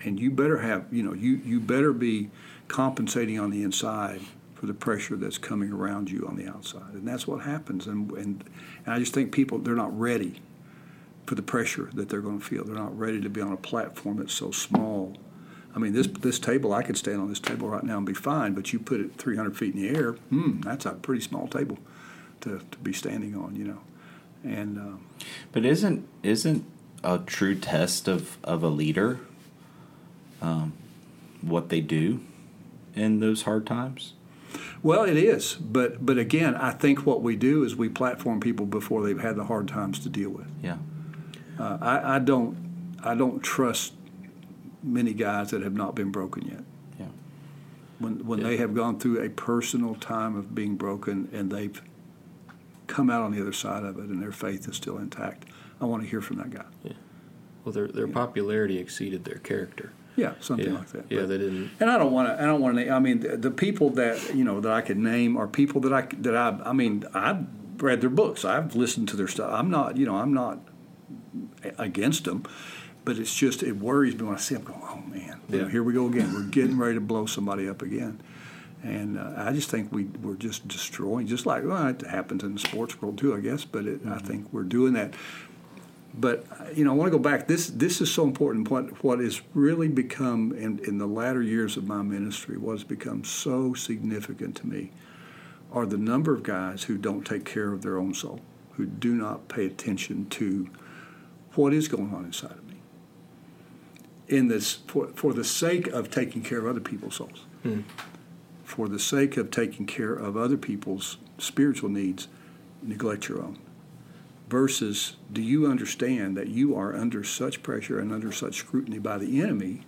And you better have, you know, you you better be compensating on the inside for the pressure that's coming around you on the outside, and that's what happens. And and, and I just think people they're not ready for the pressure that they're going to feel. They're not ready to be on a platform that's so small. I mean, this this table, I could stand on this table right now and be fine, but you put it 300 feet in the air, hmm, that's a pretty small table to, to be standing on, you know. And uh, But isn't isn't a true test of, of a leader um, what they do in those hard times? well, it is, but but again, I think what we do is we platform people before they've had the hard times to deal with. Yeah. Uh, I, I don't I don't trust many guys that have not been broken yet. Yeah. when when Yeah. they have gone through a personal time of being broken and they've come out on the other side of it and their faith is still intact. I want to hear from that guy. Well, their their popularity exceeded their character. Yeah, something yeah, like that. yeah, But- they didn't. and I don't want to. I don't want to. I mean, the, the people that you know that I could name are people that I that I. I mean, I've read their books. I've listened to their stuff. I'm not. You know, I'm not against them, but it's just it worries me when I see them going. Oh man, you know, Yeah. here we go again. We're getting ready to blow somebody up again. And uh, I just think we we're just destroying, just like well, it happens in the sports world too, I guess. But it, I think we're doing that. But uh, you know, I want to go back. This this is so important. What what has really become in, in the latter years of my ministry, what has become so significant to me, are the number of guys who don't take care of their own soul, who do not pay attention to what is going on inside of me. In this, for, for the sake of taking care of other people's souls, for the sake of taking care of other people's spiritual needs, neglect your own. Versus do you understand that you are under such pressure and under such scrutiny by the enemy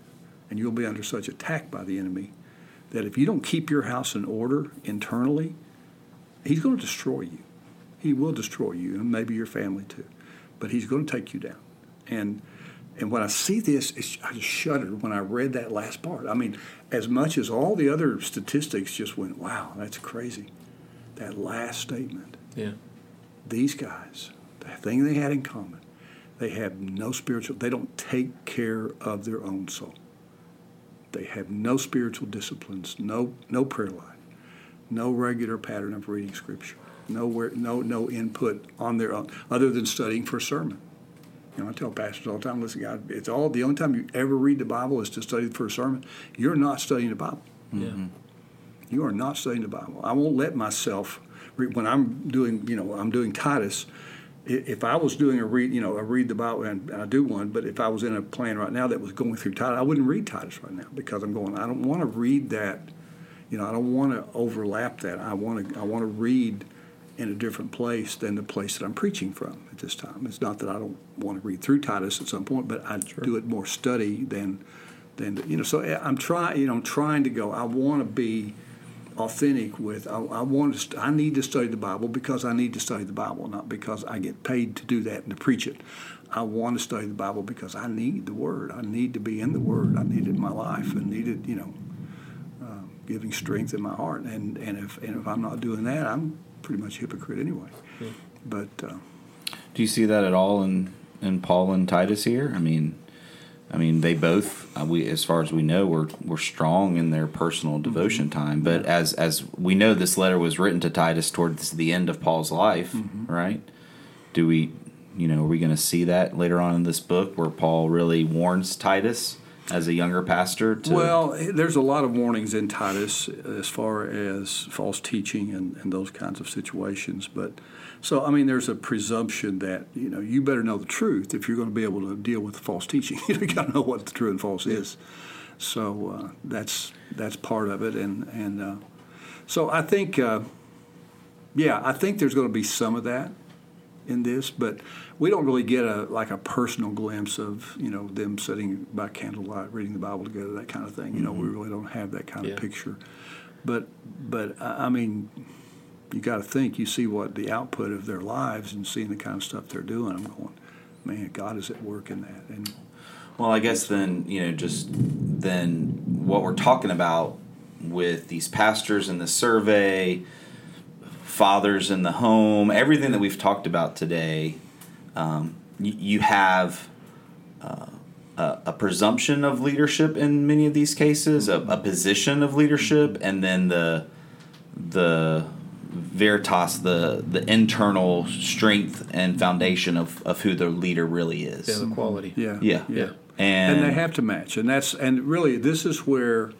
and you'll be under such attack by the enemy that if you don't keep your house in order internally he's going to destroy you. He will destroy you and maybe your family too but he's going to take you down. And and when I see this, I just shuddered when I read that last part. I mean, as much as all the other statistics just went, wow, that's crazy. That last statement Yeah, these guys, the thing they had in common, they have no spiritual, they don't take care of their own soul. They have no spiritual disciplines, no no prayer life, no regular pattern of reading scripture, nowhere, no no input on their own, other than studying for a sermon. You know, I tell pastors all the time, listen, God, it's all the only time you ever read the Bible is to study for a sermon. You're not studying the Bible. yeah, You are not studying the Bible. I won't let myself re- when I'm doing, you know, I'm doing Titus. If I was doing a read, you know, a read the Bible, and I do one, but if I was in a plan right now that was going through Titus, I wouldn't read Titus right now because I'm going. I don't want to read that. You know, I don't want to overlap that. I want to. I want to read in a different place than the place that I'm preaching from at this time. It's not that I don't want to read through Titus at some point, but I do it more study than than you know. So eh, I'm trying. You know, I'm trying to go. I want to be authentic with. I, I want to. St- I need to study the Bible because I need to study the Bible, not because I get paid to do that and to preach it. I want to study the Bible because I need the Word. I need to be in the Word. I need it in my life. I need it. You know, uh, giving strength in my heart. And and if and if I'm not doing that, I'm pretty much a hypocrite anyway. But uh, Do you see that at all in, in Paul and Titus here? I mean, I mean they both uh, we as far as we know were were strong in their personal devotion time. But as as we know, this letter was written to Titus towards the end of Paul's life, right? Do we, you know, are we going to see that later on in this book where Paul really warns Titus as a younger pastor? To, Well, there's a lot of warnings in Titus as far as false teaching and, and those kinds of situations. But so, I mean, there's a presumption that you know you better know the truth if you're going to be able to deal with false teaching. you got to know what the true and false is. So uh, that's that's part of it, and and uh, so I think, uh, yeah, I think there's going to be some of that in this, but we don't really get a like a personal glimpse of you know them sitting by candlelight reading the Bible together, that kind of thing. You know, we mm-hmm. really don't have that kind Yeah. of picture. But but I I mean, you got to think. You see what the output of their lives and seeing the kind of stuff they're doing. I'm going, man, God is at work in that. And well, I guess then you know just then what we're talking about with these pastors in the survey, fathers in the home, everything that we've talked about today, um, you, you have. Uh, a, a, presumption of leadership in many of these cases, a, a position of leadership, and then the the veritas, the the internal strength and foundation of, of who the leader really is. Yeah, the quality. Yeah, yeah, yeah. And, and they have to match, and that's and really this is where,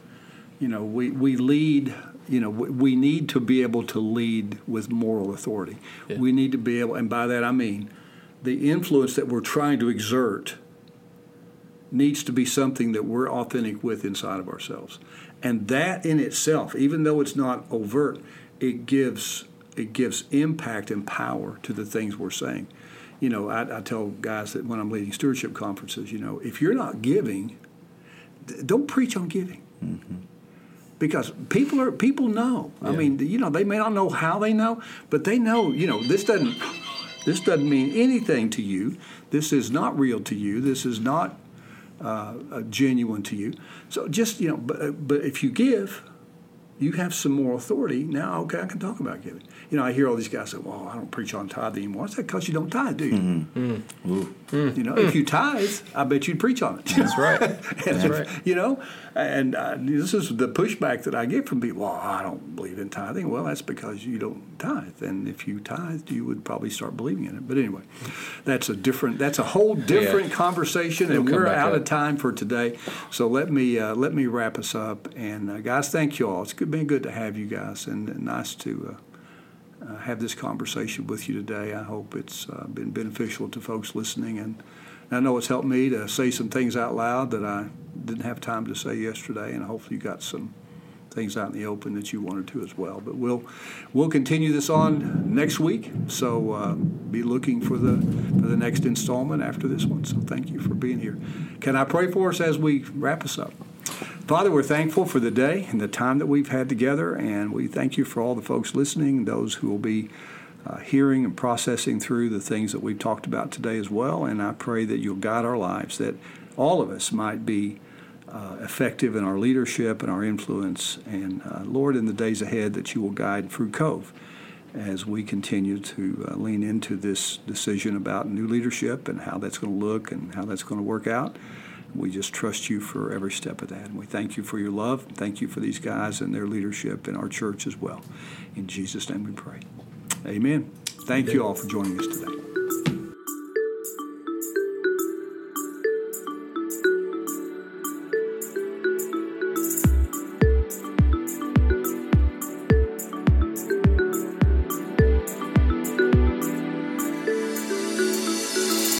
you know, we we lead. You know, we, need to be able to lead with moral authority. Yeah. We need to be able, and by that I mean, the influence that we're trying to exert needs to be something that we're authentic with inside of ourselves. And that in itself, even though it's not overt, it gives it gives impact and power to the things we're saying. You know, I, I tell guys that when I'm leading stewardship conferences, you know, if you're not giving, don't preach on giving. Mm-hmm. Because people are people know. Yeah. I mean, you know, they may not know how they know, but they know. You know, this doesn't this doesn't mean anything to you. This is not real to you. This is not uh, genuine to you. So just you know, but but if you give, you have some more authority now. Okay, I can talk about giving. You know, I hear all these guys say, "Well, I don't preach on tithe anymore." Is that because you don't tithe, do you? Mm-hmm. Mm. You know, if you tithe, I bet you'd preach on it. That's right. That's if, right. You know, and uh, this is the pushback that I get from people. Well, I don't believe in tithing. Well, that's because you don't tithe, and if you tithed, you would probably start believing in it. But anyway, that's a different. That's a whole different yeah. conversation, and we're out up. of time for today. So let me uh, let me wrap us up. And uh, guys, thank you all. It's been good to have you guys, and nice to. Uh, uh, have this conversation with you today. I hope it's uh, been beneficial to folks listening, and I know it's helped me to say some things out loud that I didn't have time to say yesterday, and hopefully you got some things out in the open that you wanted to as well. But we'll we'll continue this on next week. So uh, be looking for the for the next installment after this one. So thank you for being here. Can I pray for us as we wrap us up? Father, we're thankful for the day and the time that we've had together, and we thank you for all the folks listening, those who will be uh, hearing and processing through the things that we've talked about today as well. And I pray that you'll guide our lives, that all of us might be uh, effective in our leadership and our influence. And uh, Lord, in the days ahead, that you will guide Fruit Cove as we continue to uh, lean into this decision about new leadership and how that's going to look and how that's going to work out. We just trust you for every step of that. And we thank you for your love. Thank you for these guys and their leadership in our church as well. In Jesus' name we pray. Amen. Thank you all for joining us today.